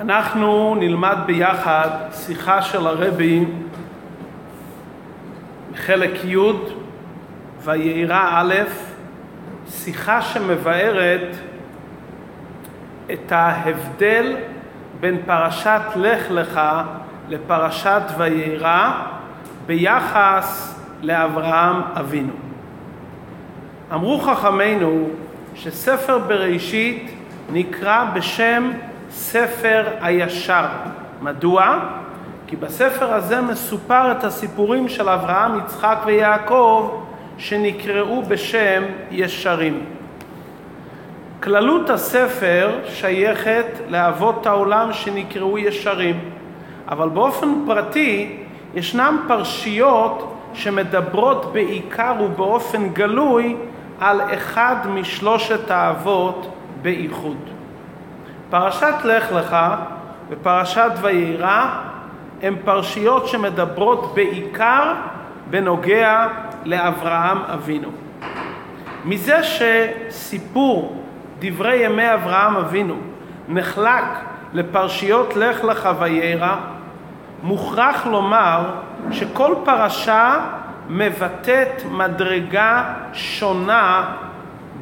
אנחנו נלמד ביחד שיחה של הרבי חלק י' וירא א', שיחה שמבארת את ההבדל בין פרשת לך לך לפרשת וירא ביחס לאברהם אבינו. אמרו חכמינו שספר בראשית נקרא בשם ספר הישר. מדוע? כי בספר הזה מסופר את הסיפורים של אברהם, יצחק ויעקב שנקראו בשם ישרים. כללות הספר שייכת לאבות העולם שנקראו ישרים, אבל באופן פרטי ישנן פרשיות שמדברות בעיקר ובאופן גלוי על אחד משלושת האבות באיחוד. פרשת לך לך ופרשת וירא הן פרשיות שמדברות בעיקר בנוגע לאברהם אבינו. מזה שסיפור דברי ימי אברהם אבינו נחלק לפרשיות לך לך וירא, מוכרח לומר שכל פרשה מבטאת מדרגה שונה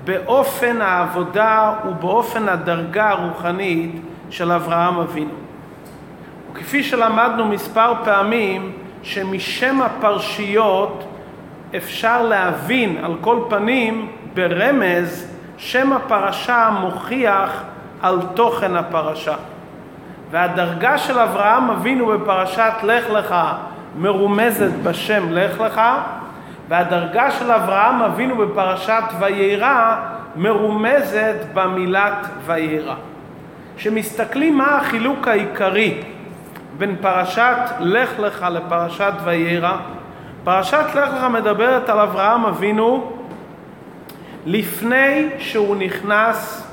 באופן העבודה ובאופן הדרגה הרוחנית של אברהם אבינו. וכפי שלמדנו מספר פעמים, שמשם הפרשיות אפשר להבין על כל פנים ברמז שם הפרשה מוכיח על תוכן הפרשה. והדרגה של אברהם אבינו בפרשת לך לך מרומזת בשם לך לך, והדרגה של אברהם אבינו בפרשת וירא מרומזת במילת וירא. כשמסתכלים מה החילוק העיקרי בין פרשת לך לך לפרשת וירא, פרשת לך לך מדברת על אברהם אבינו לפני שהוא נכנס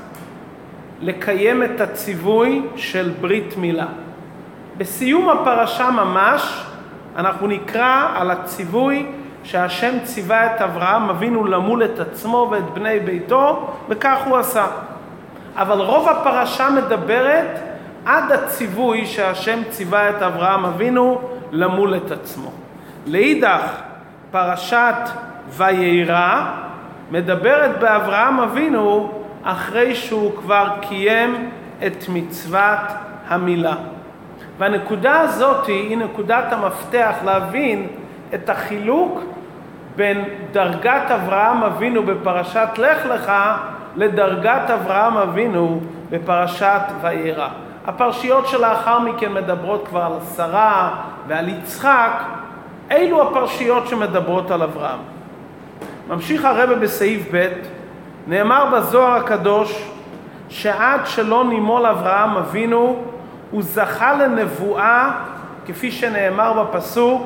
לקיים את הציווי של ברית מילה. בסיום הפרשה ממש אנחנו נקרא על הציווי שהשם ציווה את אברהם אבינו למול את עצמו ואת בני ביתו, וכך הוא עשה. אבל רוב הפרשה מדברת עד הציווי שהשם ציווה את אברהם אבינו למול את עצמו. לאידך, פרשת וירא מדברת באברהם אבינו אחרי שהוא כבר קיים את מצוות המילה. והנקודה הזאת היא נקודת המפתח להבין את החילוק בין דרגת אברהם אבינו בפרשת לך לך לדרגת אברהם אבינו בפרשת וירא. הפרשיות שלאחר מכן מדברות כבר על שרה ועל יצחק, אלו הפרשיות שמדברות על אברהם. ממשיך הרבה בסעיף ב', נאמר בזוהר הקדוש שעד שלא נימול אברהם אבינו הוא זכה לנבואה כפי שנאמר בפסוק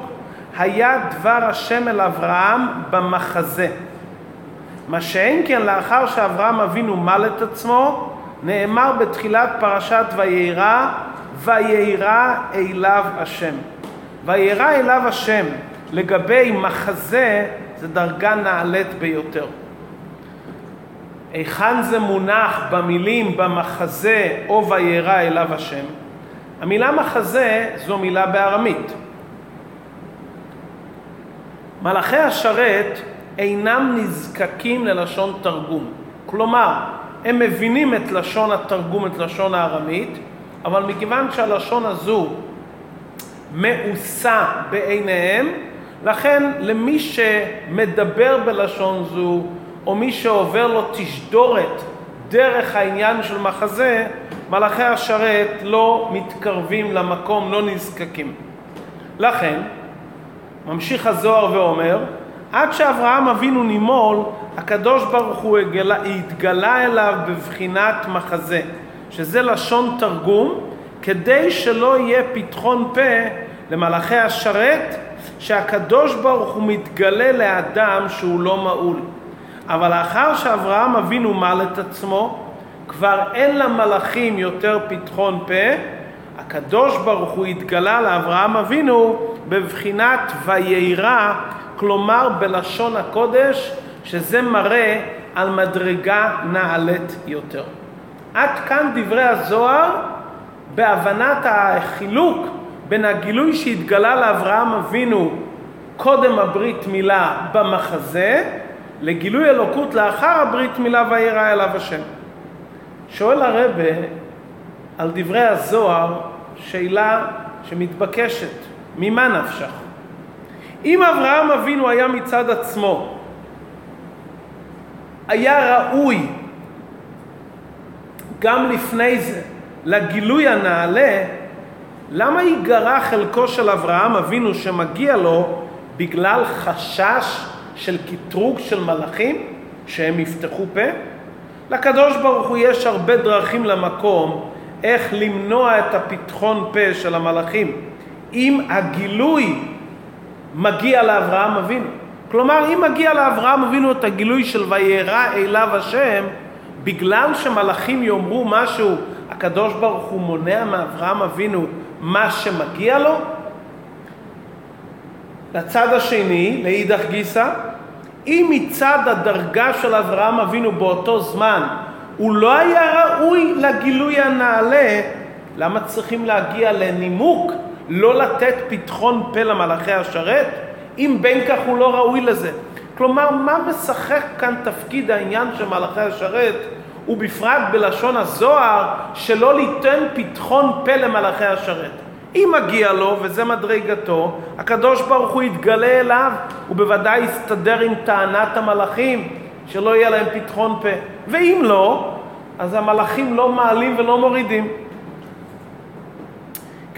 היה דבר השם אל אברהם במחזה. מה שאין כן לאחר שאברהם אבינו מל את עצמו, נאמר בתחילת פרשת וירא, וירא אליו השם. וירא אליו השם לגבי מחזה זה דרגה נעלית ביותר. היכן זה מונח במילים במחזה או וירא אליו השם? המילה מחזה זו מילה בארמית. מלאכי השרת אינם נזקקים ללשון תרגום. כלומר, הם מבינים את לשון התרגום, את לשון הארמית, אבל מכיוון שהלשון הזו מאוסה בעיניהם, לכן למי שמדבר בלשון זו, או מי שעובר לו תשדורת דרך העניין של מחזה, מלאכי השרת לא מתקרבים למקום, לא נזקקים. לכן, ממשיך הזוהר ואומר, עד שאברהם אבינו נימול, הקדוש ברוך הוא הגלה, התגלה אליו בבחינת מחזה, שזה לשון תרגום, כדי שלא יהיה פתחון פה למלאכי השרת, שהקדוש ברוך הוא מתגלה לאדם שהוא לא מעול. אבל לאחר שאברהם אבינו מל את עצמו, כבר אין למלאכים יותר פתחון פה, הקדוש ברוך הוא התגלה לאברהם אבינו בבחינת וירא, כלומר בלשון הקודש, שזה מראה על מדרגה נעלית יותר. עד כאן דברי הזוהר בהבנת החילוק בין הגילוי שהתגלה לאברהם אבינו קודם הברית מילה במחזה, לגילוי אלוקות לאחר הברית מילה וירא אליו השם. שואל הרבה על דברי הזוהר שאלה שמתבקשת, ממה נפשך? אם אברהם אבינו היה מצד עצמו, היה ראוי גם לפני זה לגילוי הנעלה, למה ייגרע חלקו של אברהם אבינו שמגיע לו בגלל חשש של קטרוג של מלאכים שהם יפתחו פה? לקדוש ברוך הוא יש הרבה דרכים למקום איך למנוע את הפתחון פה של המלאכים אם הגילוי מגיע לאברהם אבינו. כלומר, אם מגיע לאברהם אבינו את הגילוי של וירא אליו השם, בגלל שמלאכים יאמרו משהו, הקדוש ברוך הוא מונע מאברהם אבינו מה שמגיע לו? לצד השני, לאידך גיסא, אם מצד הדרגה של אברהם אבינו באותו זמן הוא לא היה ראוי לגילוי הנעלה, למה צריכים להגיע לנימוק לא לתת פתחון פה למלאכי השרת? אם בין כך הוא לא ראוי לזה. כלומר, מה משחק כאן תפקיד העניין של מלאכי השרת, ובפרט בלשון הזוהר, שלא ליתן פתחון פה למלאכי השרת? אם מגיע לו, וזה מדרגתו, הקדוש ברוך הוא יתגלה אליו, הוא בוודאי יסתדר עם טענת המלאכים, שלא יהיה להם פתחון פה. ואם לא, אז המלאכים לא מעלים ולא מורידים.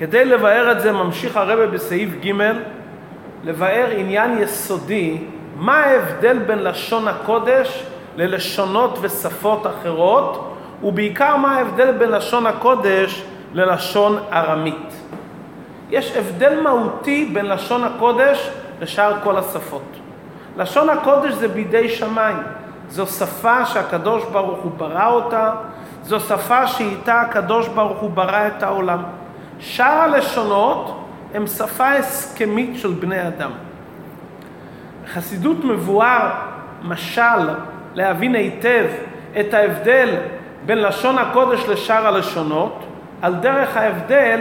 כדי לבאר את זה ממשיך הרבה בסעיף ג' לבאר עניין יסודי, מה ההבדל בין לשון הקודש ללשונות ושפות אחרות, ובעיקר מה ההבדל בין לשון הקודש ללשון ארמית. יש הבדל מהותי בין לשון הקודש לשאר כל השפות. לשון הקודש זה בידי שמיים. זו שפה שהקדוש ברוך הוא ברא אותה, זו שפה שאיתה הקדוש ברוך הוא ברא את העולם. שאר הלשונות הם שפה הסכמית של בני אדם. בחסידות מבואר משל להבין היטב את ההבדל בין לשון הקודש לשאר הלשונות, על דרך ההבדל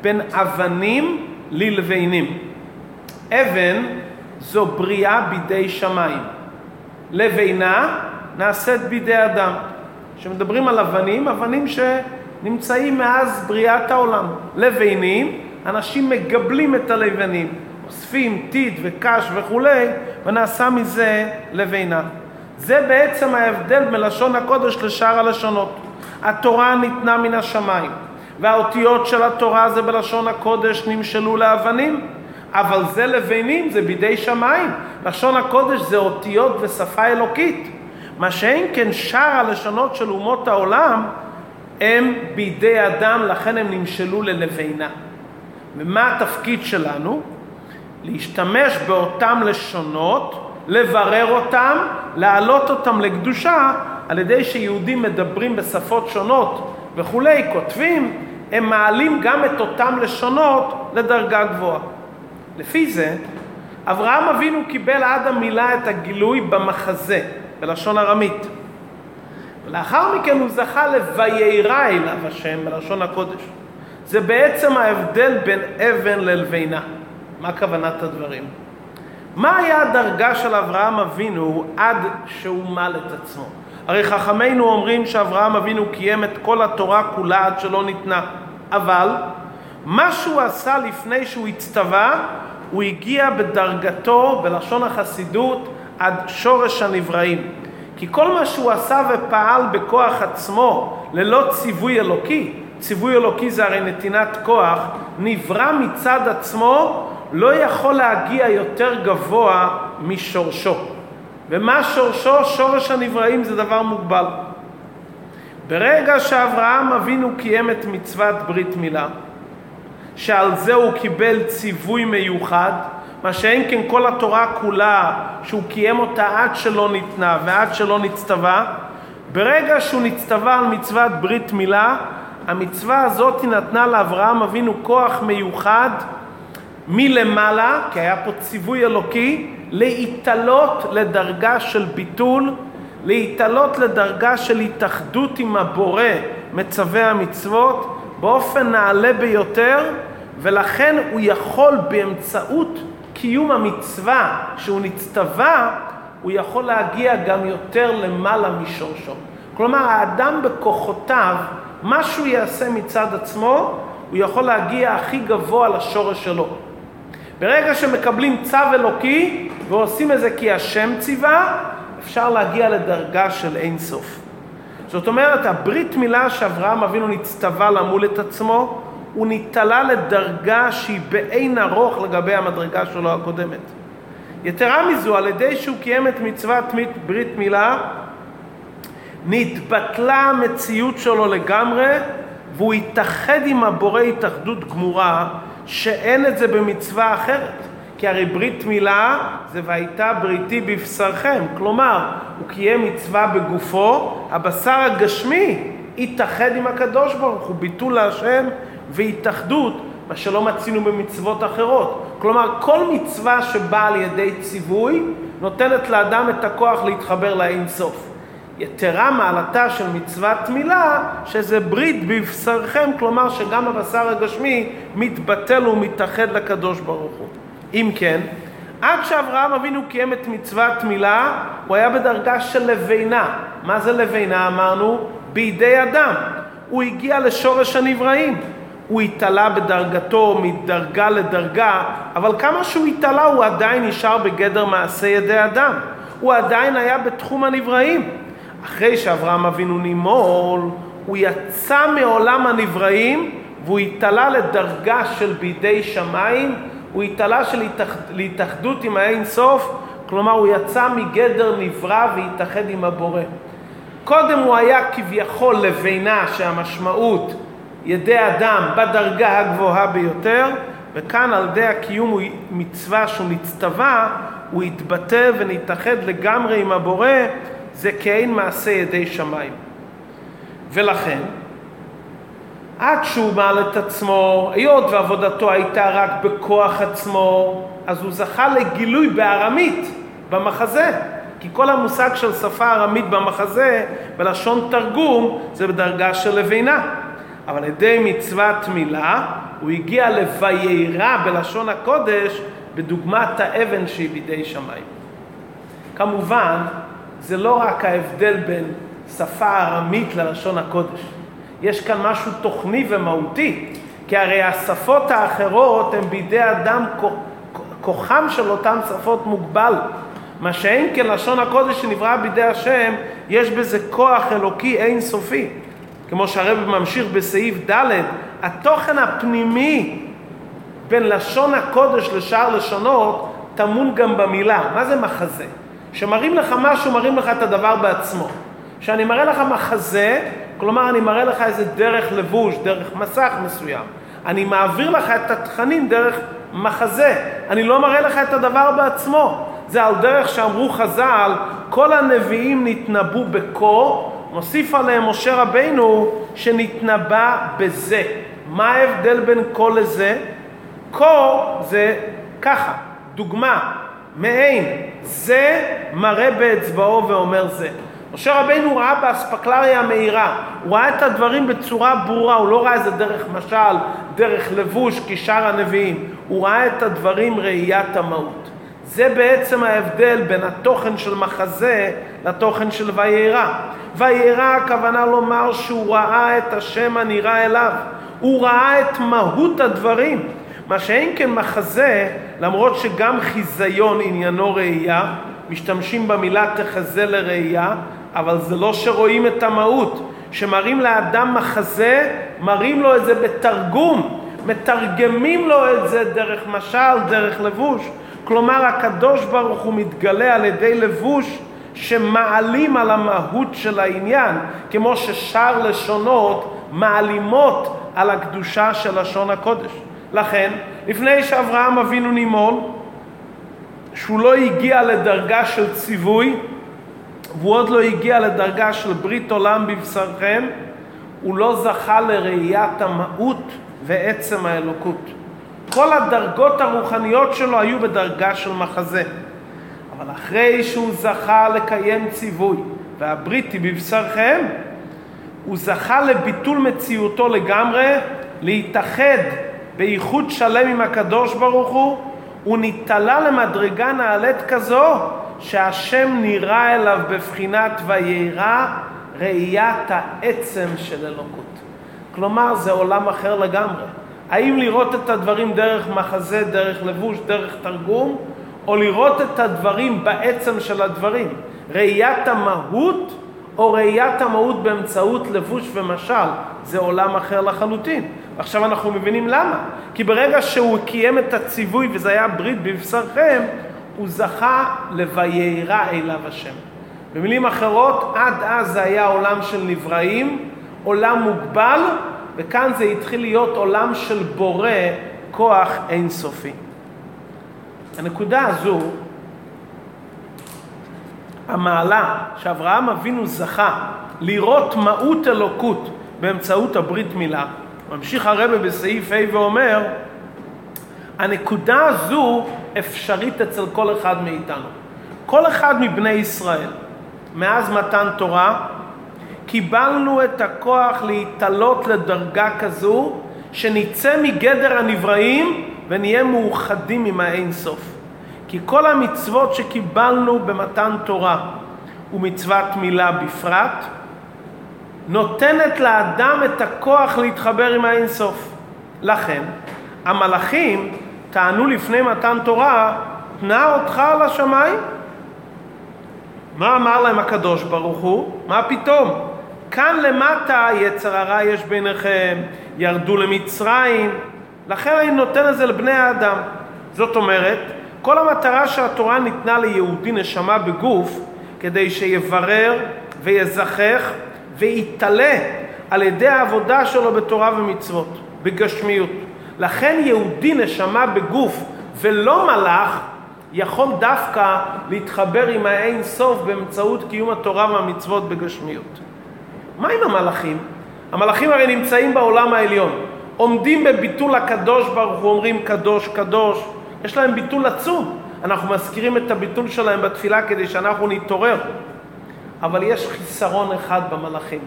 בין אבנים ללבנים. אבן זו בריאה בידי שמיים. לבינה נעשית בידי אדם. כשמדברים על אבנים, אבנים שנמצאים מאז בריאת העולם. לבינים, אנשים מגבלים את הלבנים, אוספים טיט וקש וכולי, ונעשה מזה לבינה. זה בעצם ההבדל מלשון הקודש לשאר הלשונות. התורה ניתנה מן השמיים, והאותיות של התורה זה בלשון הקודש נמשלו לאבנים. אבל זה לבנים, זה בידי שמיים. לשון הקודש זה אותיות ושפה אלוקית. מה שאין כן שאר הלשונות של אומות העולם הם בידי אדם, לכן הם נמשלו ללבינה. ומה התפקיד שלנו? להשתמש באותם לשונות, לברר אותם, להעלות אותם לקדושה, על ידי שיהודים מדברים בשפות שונות וכולי, כותבים, הם מעלים גם את אותם לשונות לדרגה גבוהה. לפי זה, אברהם אבינו קיבל עד המילה את הגילוי במחזה, בלשון ארמית. ולאחר מכן הוא זכה ל"ויירא אליו השם" בלשון הקודש. זה בעצם ההבדל בין אבן ללבינה. מה כוונת הדברים? מה היה הדרגה של אברהם אבינו עד שהוא מל את עצמו? הרי חכמינו אומרים שאברהם אבינו קיים את כל התורה כולה עד שלא ניתנה. אבל מה שהוא עשה לפני שהוא הצטווה, הוא הגיע בדרגתו, בלשון החסידות, עד שורש הנבראים. כי כל מה שהוא עשה ופעל בכוח עצמו, ללא ציווי אלוקי, ציווי אלוקי זה הרי נתינת כוח, נברא מצד עצמו, לא יכול להגיע יותר גבוה משורשו. ומה שורשו? שורש הנבראים זה דבר מוגבל. ברגע שאברהם אבינו קיים את מצוות ברית מילה, שעל זה הוא קיבל ציווי מיוחד, מה שאין כן כל התורה כולה, שהוא קיים אותה עד שלא ניתנה ועד שלא נצטווה, ברגע שהוא נצטווה על מצוות ברית מילה, המצווה הזאת נתנה לאברהם אבינו כוח מיוחד מלמעלה, כי היה פה ציווי אלוקי, להתעלות לדרגה של ביטול, להתעלות לדרגה של התאחדות עם הבורא מצווי המצוות, באופן נעלה ביותר, ולכן הוא יכול באמצעות קיום המצווה שהוא נצטווה, הוא יכול להגיע גם יותר למעלה משורשו. כלומר, האדם בכוחותיו, מה שהוא יעשה מצד עצמו, הוא יכול להגיע הכי גבוה לשורש שלו. ברגע שמקבלים צו אלוקי ועושים את זה כי השם ציווה, אפשר להגיע לדרגה של אין סוף. זאת אומרת, הברית מילה שאברהם אבינו נצטווה למול את עצמו, הוא נתעלה לדרגה שהיא באין ארוך לגבי המדרגה שלו הקודמת. יתרה מזו, על ידי שהוא קיים את מצוות ברית מילה, נתבטלה המציאות שלו לגמרי, והוא התאחד עם הבורא התאחדות גמורה, שאין את זה במצווה אחרת. כי הרי ברית מילה זה והייתה בריתי בבשרכם. כלומר, הוא קיים מצווה בגופו, הבשר הגשמי התאחד עם הקדוש ברוך הוא, ביטול להשם והתאחדות, מה שלא מצינו במצוות אחרות. כלומר, כל מצווה שבאה על ידי ציווי, נותנת לאדם את הכוח להתחבר לאין סוף. יתרה מעלתה של מצוות מילה, שזה ברית בבשרכם, כלומר שגם הבשר הגשמי מתבטל ומתאחד לקדוש ברוך הוא. אם כן, עד שאברהם אבינו קיים את מצוות מילה, הוא היה בדרגה של לבינה. מה זה לבינה אמרנו? בידי אדם. הוא הגיע לשורש הנבראים. הוא התעלה בדרגתו מדרגה לדרגה, אבל כמה שהוא התעלה הוא עדיין נשאר בגדר מעשה ידי אדם. הוא עדיין היה בתחום הנבראים. אחרי שאברהם אבינו נימול, הוא יצא מעולם הנבראים והוא התעלה לדרגה של בידי שמיים, הוא התעלה של התאח... להתאחדות עם האין סוף, כלומר הוא יצא מגדר נברא והתאחד עם הבורא. קודם הוא היה כביכול לבינה שהמשמעות ידי אדם בדרגה הגבוהה ביותר, וכאן על ידי הקיום מצווה שהוא נצטווה, הוא יתבטא ונתאחד לגמרי עם הבורא, זה כאין מעשה ידי שמיים. ולכן, עד שהוא מעל את עצמו, היות ועבודתו הייתה רק בכוח עצמו, אז הוא זכה לגילוי בארמית, במחזה. כי כל המושג של שפה ארמית במחזה, בלשון תרגום, זה בדרגה של לבינה. אבל על ידי מצוות מילה, הוא הגיע לוויירה בלשון הקודש, בדוגמת האבן שהיא בידי שמיים. כמובן, זה לא רק ההבדל בין שפה ארמית ללשון הקודש. יש כאן משהו תוכני ומהותי, כי הרי השפות האחרות הן בידי אדם, כוחם של אותן שפות מוגבל. מה שאין כן לשון הקודש שנברא בידי השם, יש בזה כוח אלוקי אין סופי. כמו שהרב ממשיך בסעיף ד', התוכן הפנימי בין לשון הקודש לשאר לשונות טמון גם במילה. מה זה מחזה? שמראים לך משהו, מראים לך את הדבר בעצמו. כשאני מראה לך מחזה, כלומר אני מראה לך איזה דרך לבוש, דרך מסך מסוים. אני מעביר לך את התכנים דרך מחזה. אני לא מראה לך את הדבר בעצמו. זה על דרך שאמרו חז"ל, כל הנביאים נתנבאו בקור, מוסיף עליהם משה רבינו שנתנבא בזה. מה ההבדל בין קול לזה? קור זה ככה, דוגמה, מעין, זה מראה באצבעו ואומר זה. משה רבינו ראה באספקלריה המהירה, הוא ראה את הדברים בצורה ברורה, הוא לא ראה איזה דרך משל, דרך לבוש כשאר הנביאים, הוא ראה את הדברים ראיית המהות. זה בעצם ההבדל בין התוכן של מחזה לתוכן של ויירא. ויירא הכוונה לומר שהוא ראה את השם הנראה אליו, הוא ראה את מהות הדברים. מה שאין כן מחזה, למרות שגם חיזיון עניינו ראייה, משתמשים במילה תחזה לראייה, אבל זה לא שרואים את המהות. שמראים לאדם מחזה, מראים לו את זה בתרגום, מתרגמים לו את זה דרך משל, דרך לבוש. כלומר, הקדוש ברוך הוא מתגלה על ידי לבוש שמעלים על המהות של העניין, כמו ששאר לשונות מעלימות על הקדושה של לשון הקודש. לכן, לפני שאברהם אבינו נימול, שהוא לא הגיע לדרגה של ציווי, והוא עוד לא הגיע לדרגה של ברית עולם בבשרכם, הוא לא זכה לראיית המהות ועצם האלוקות. כל הדרגות הרוחניות שלו היו בדרגה של מחזה. אבל אחרי שהוא זכה לקיים ציווי, והברית היא בבשרכם, הוא זכה לביטול מציאותו לגמרי, להתאחד בייחוד שלם עם הקדוש ברוך הוא, הוא נתעלה למדרגה נעלית כזו שהשם נראה אליו בבחינת וירא ראיית העצם של אלוקות. כלומר, זה עולם אחר לגמרי. האם לראות את הדברים דרך מחזה, דרך לבוש, דרך תרגום, או לראות את הדברים בעצם של הדברים? ראיית המהות או ראיית המהות באמצעות לבוש ומשל, זה עולם אחר לחלוטין. עכשיו אנחנו מבינים למה. כי ברגע שהוא קיים את הציווי וזה היה ברית בבשרכם, הוא זכה ל"וירא אליו השם". במילים אחרות, עד אז זה היה עולם של נבראים, עולם מוגבל, וכאן זה התחיל להיות עולם של בורא כוח אינסופי. הנקודה הזו, המעלה שאברהם אבינו זכה לראות מהות אלוקות באמצעות הברית מילה, ממשיך הרבה בסעיף ה' ואומר, הנקודה הזו אפשרית אצל כל אחד מאיתנו. כל אחד מבני ישראל, מאז מתן תורה, קיבלנו את הכוח להתעלות לדרגה כזו, שנצא מגדר הנבראים ונהיה מאוחדים עם האין סוף. כי כל המצוות שקיבלנו במתן תורה ומצוות מילה בפרט, נותנת לאדם את הכוח להתחבר עם האין סוף. לכן, המלאכים טענו לפני מתן תורה, תנה אותך על השמיים. מה אמר להם הקדוש ברוך הוא? מה פתאום? כאן למטה יצר הרע יש ביניכם, ירדו למצרים, לכן אני נותן את זה לבני האדם. זאת אומרת, כל המטרה שהתורה ניתנה ליהודי נשמה בגוף, כדי שיברר ויזכח ויתעלה על ידי העבודה שלו בתורה ומצוות, בגשמיות. לכן יהודי נשמה בגוף ולא מלאך יכול דווקא להתחבר עם האין סוף באמצעות קיום התורה והמצוות בגשמיות. מה עם המלאכים? המלאכים הרי נמצאים בעולם העליון, עומדים בביטול הקדוש ברוך הוא, אומרים קדוש קדוש, יש להם ביטול עצום. אנחנו מזכירים את הביטול שלהם בתפילה כדי שאנחנו נתעורר. אבל יש חיסרון אחד במלאכים,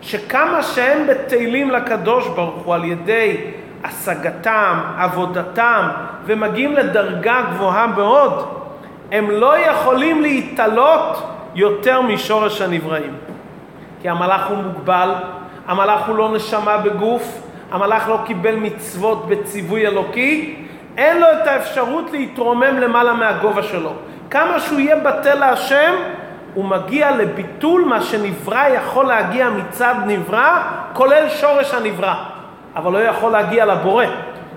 שכמה שהם בטלים לקדוש ברוך הוא על ידי השגתם, עבודתם, ומגיעים לדרגה גבוהה מאוד, הם לא יכולים להתעלות יותר משורש הנבראים. כי המלאך הוא מוגבל, המלאך הוא לא נשמה בגוף, המלאך לא קיבל מצוות בציווי אלוקי, אין לו את האפשרות להתרומם למעלה מהגובה שלו. כמה שהוא יהיה בטל להשם, הוא מגיע לביטול מה שנברא יכול להגיע מצד נברא, כולל שורש הנברא, אבל לא יכול להגיע לבורא.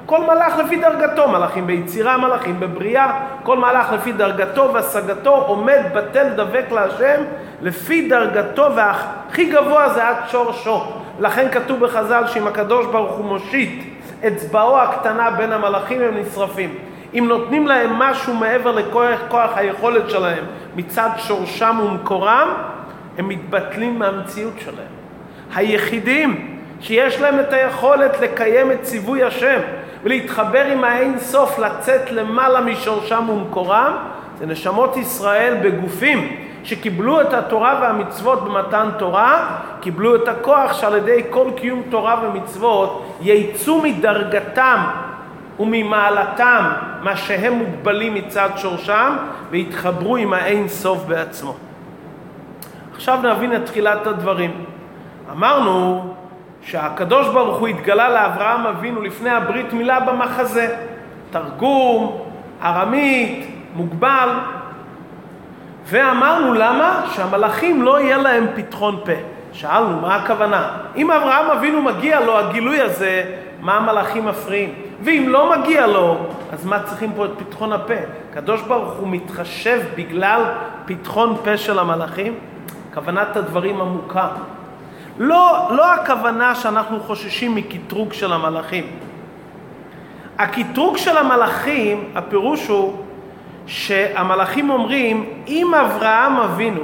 כל מלאך לפי דרגתו, מלאכים ביצירה, מלאכים בבריאה, כל מלאך לפי דרגתו והשגתו עומד בטל דבק להשם לפי דרגתו והכי גבוה זה עד שורשו. לכן כתוב בחז"ל שאם הקדוש ברוך הוא מושיט אצבעו הקטנה בין המלאכים הם נשרפים. אם נותנים להם משהו מעבר לכוח כוח היכולת שלהם מצד שורשם ומקורם, הם מתבטלים מהמציאות שלהם. היחידים שיש להם את היכולת לקיים את ציווי השם ולהתחבר עם האין סוף, לצאת למעלה משורשם ומקורם, זה נשמות ישראל בגופים שקיבלו את התורה והמצוות במתן תורה, קיבלו את הכוח שעל ידי כל קיום תורה ומצוות יצאו מדרגתם וממעלתם, מה שהם מוגבלים מצד שורשם, והתחברו עם האין סוף בעצמו. עכשיו נבין את תחילת הדברים. אמרנו שהקדוש ברוך הוא התגלה לאברהם אבינו לפני הברית מילה במחזה. תרגום, ארמית, מוגבל. ואמרנו למה? שהמלאכים לא יהיה להם פתחון פה. שאלנו, מה הכוונה? אם אברהם אבינו מגיע לו הגילוי הזה, מה המלאכים מפריעים? ואם לא מגיע לו, אז מה צריכים פה את פתחון הפה? הקדוש ברוך הוא מתחשב בגלל פתחון פה של המלאכים? כוונת הדברים עמוקה. לא, לא הכוונה שאנחנו חוששים מקטרוג של המלאכים. הקטרוג של המלאכים, הפירוש הוא שהמלאכים אומרים, אם אברהם אבינו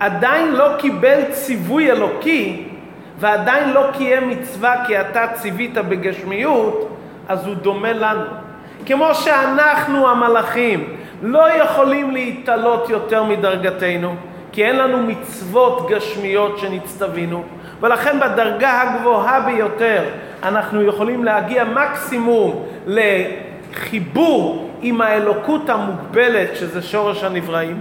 עדיין לא קיבל ציווי אלוקי ועדיין לא קיים מצווה כי אתה ציווית בגשמיות, אז הוא דומה לנו. כמו שאנחנו המלאכים לא יכולים להתעלות יותר מדרגתנו, כי אין לנו מצוות גשמיות שנצטווינו, ולכן בדרגה הגבוהה ביותר אנחנו יכולים להגיע מקסימום לחיבור עם האלוקות המוגבלת, שזה שורש הנבראים.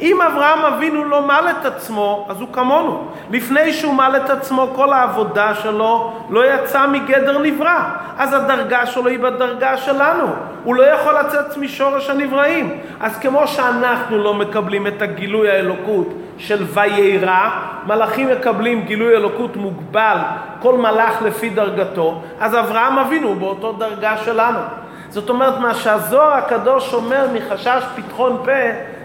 אם אברהם אבינו לא מל את עצמו, אז הוא כמונו. לפני שהוא מל את עצמו, כל העבודה שלו לא יצא מגדר נברא. אז הדרגה שלו היא בדרגה שלנו. הוא לא יכול לצאת משורש הנבראים. אז כמו שאנחנו לא מקבלים את הגילוי האלוקות של ויירא, מלאכים מקבלים גילוי אלוקות מוגבל, כל מלאך לפי דרגתו, אז אברהם אבינו הוא באותו דרגה שלנו. זאת אומרת, מה שהזוהר הקדוש אומר מחשש פתחון פה,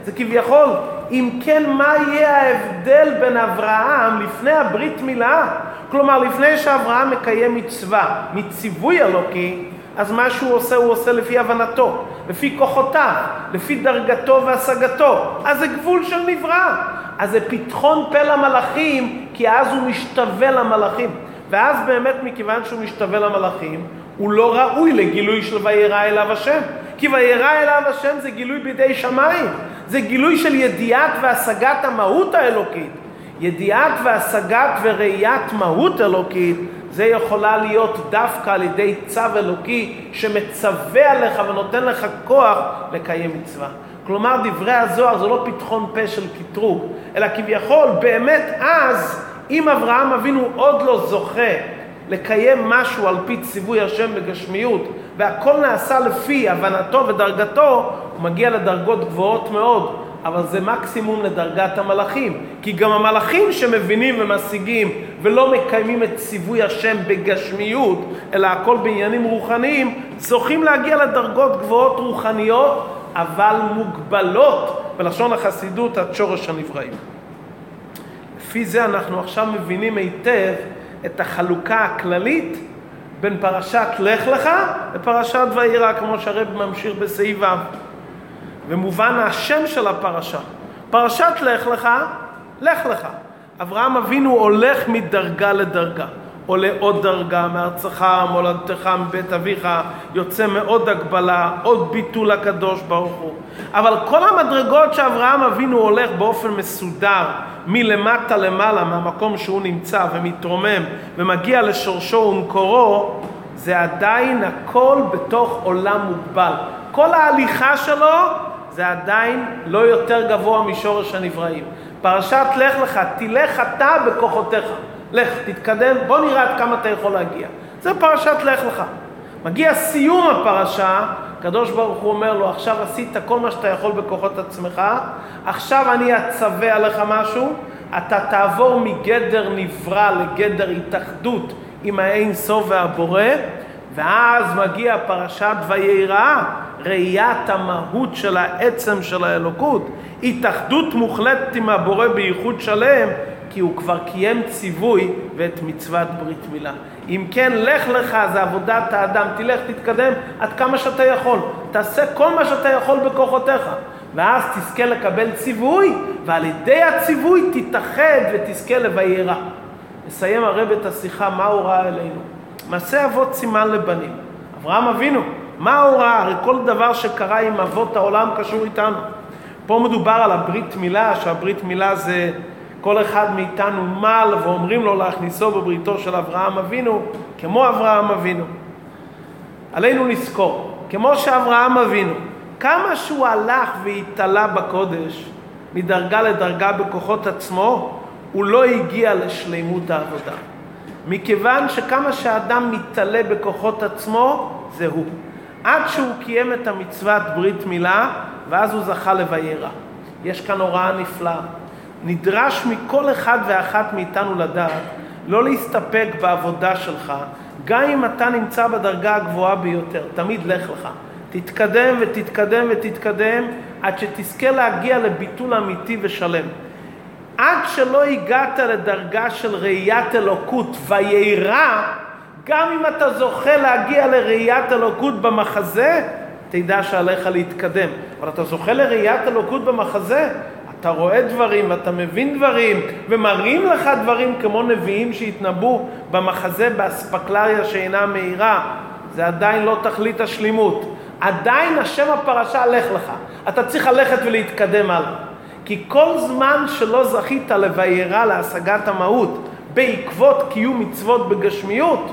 זה כביכול, אם כן, מה יהיה ההבדל בין אברהם לפני הברית מילה? כלומר, לפני שאברהם מקיים מצווה, מציווי אלוקי, אז מה שהוא עושה, הוא עושה לפי הבנתו, לפי כוחותיו, לפי דרגתו והשגתו. אז זה גבול של נברא. אז זה פתחון פה למלאכים, כי אז הוא משתווה למלאכים. ואז באמת, מכיוון שהוא משתווה למלאכים, הוא לא ראוי לגילוי של וירא אליו השם. כי וירא אליו השם זה גילוי בידי שמיים. זה גילוי של ידיעת והשגת המהות האלוקית. ידיעת והשגת וראיית מהות אלוקית זה יכולה להיות דווקא על ידי צו אלוקי שמצווה עליך ונותן לך כוח לקיים מצווה. כלומר דברי הזוהר זה לא פתחון פה של קטרוג, אלא כביכול באמת אז אם אברהם אבינו עוד לא זוכה לקיים משהו על פי ציווי השם בגשמיות והכל נעשה לפי הבנתו ודרגתו, מגיע לדרגות גבוהות מאוד, אבל זה מקסימום לדרגת המלאכים. כי גם המלאכים שמבינים ומשיגים ולא מקיימים את ציווי השם בגשמיות, אלא הכל בעניינים רוחניים, זוכים להגיע לדרגות גבוהות רוחניות, אבל מוגבלות, בלשון החסידות, עד שורש הנבראים. לפי זה אנחנו עכשיו מבינים היטב את החלוקה הכללית בין פרשת לך לך לפרשת וירא, כמו שהרב ממשיך בסעיף ו'. ומובן השם של הפרשה. פרשת לך לך, לך לך. אברהם אבינו הולך מדרגה לדרגה. עולה עוד דרגה מארצך, מולדתך, מבית אביך, יוצא מעוד הגבלה, עוד ביטול הקדוש ברוך הוא. אבל כל המדרגות שאברהם אבינו הולך באופן מסודר, מלמטה למעלה, מהמקום שהוא נמצא ומתרומם ומגיע לשורשו ומקורו, זה עדיין הכל בתוך עולם מוגבל. כל ההליכה שלו זה עדיין לא יותר גבוה משורש הנבראים. פרשת לך לך, תלך אתה בכוחותיך. לך, תתקדם, בוא נראה עד כמה אתה יכול להגיע. זה פרשת לך לך. מגיע סיום הפרשה, הקדוש ברוך הוא אומר לו, עכשיו עשית כל מה שאתה יכול בכוחות עצמך, עכשיו אני אצווה עליך משהו, אתה תעבור מגדר נברא לגדר התאחדות עם האין סוף והבורא, ואז מגיע פרשת וירא, ראיית המהות של העצם של האלוקות, התאחדות מוחלטת עם הבורא בייחוד שלם, כי הוא כבר קיים ציווי ואת מצוות ברית מילה. אם כן, לך לך, זה עבודת האדם, תלך, תתקדם עד כמה שאתה יכול. תעשה כל מה שאתה יכול בכוחותיך. ואז תזכה לקבל ציווי, ועל ידי הציווי תתאחד ותזכה לביירה. נסיים הרב את השיחה, מה הוא ראה אלינו? מעשה אבות סימן לבנים. אברהם אבינו, מה הוא ראה? הרי כל דבר שקרה עם אבות העולם קשור איתנו. פה מדובר על הברית מילה, שהברית מילה זה כל אחד מאיתנו מל ואומרים לו להכניסו בבריתו של אברהם אבינו, כמו אברהם אבינו. עלינו לזכור, כמו שאברהם אבינו, כמה שהוא הלך והתעלה בקודש, מדרגה לדרגה בכוחות עצמו, הוא לא הגיע לשלימות העבודה. מכיוון שכמה שאדם מתעלה בכוחות עצמו, זה הוא. עד שהוא קיים את המצוות ברית מילה, ואז הוא זכה לביירה. יש כאן הוראה נפלאה. נדרש מכל אחד ואחת מאיתנו לדעת לא להסתפק בעבודה שלך, גם אם אתה נמצא בדרגה הגבוהה ביותר, תמיד לך לך. תתקדם ותתקדם ותתקדם עד שתזכה להגיע לביטול אמיתי ושלם. עד שלא הגעת לדרגה של ראיית אלוקות וירא, גם אם אתה זוכה להגיע לראיית אלוקות במחזה, תדע שעליך להתקדם. אבל אתה זוכה לראיית אלוקות במחזה, אתה רואה דברים ואתה מבין דברים ומראים לך דברים כמו נביאים שהתנבאו במחזה באספקלריה שאינה מהירה, זה עדיין לא תכלית השלימות. עדיין השם הפרשה לך לך. אתה צריך ללכת ולהתקדם הלאה. כי כל זמן שלא זכית לוויירה להשגת המהות בעקבות קיום מצוות בגשמיות,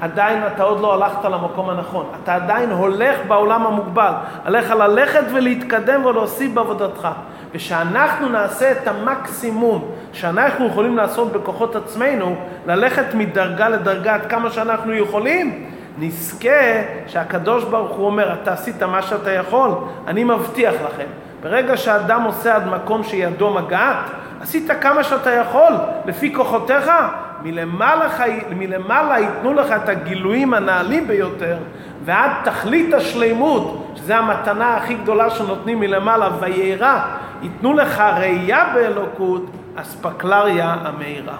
עדיין אתה עוד לא הלכת למקום הנכון. אתה עדיין הולך בעולם המוגבל. עליך ללכת ולהתקדם ולהוסיף בעבודתך. ושאנחנו נעשה את המקסימום שאנחנו יכולים לעשות בכוחות עצמנו, ללכת מדרגה לדרגה עד כמה שאנחנו יכולים, נזכה שהקדוש ברוך הוא אומר, אתה עשית מה שאתה יכול, אני מבטיח לכם. ברגע שאדם עושה עד מקום שידו מגעת, עשית כמה שאתה יכול, לפי כוחותיך, מלמעלה. מלמעלה ייתנו לך את הגילויים הנעלים ביותר, ועד תכלית השלימות, שזו המתנה הכי גדולה שנותנים מלמעלה, וירא, ייתנו לך ראייה באלוקות, אספקלריה המאירה.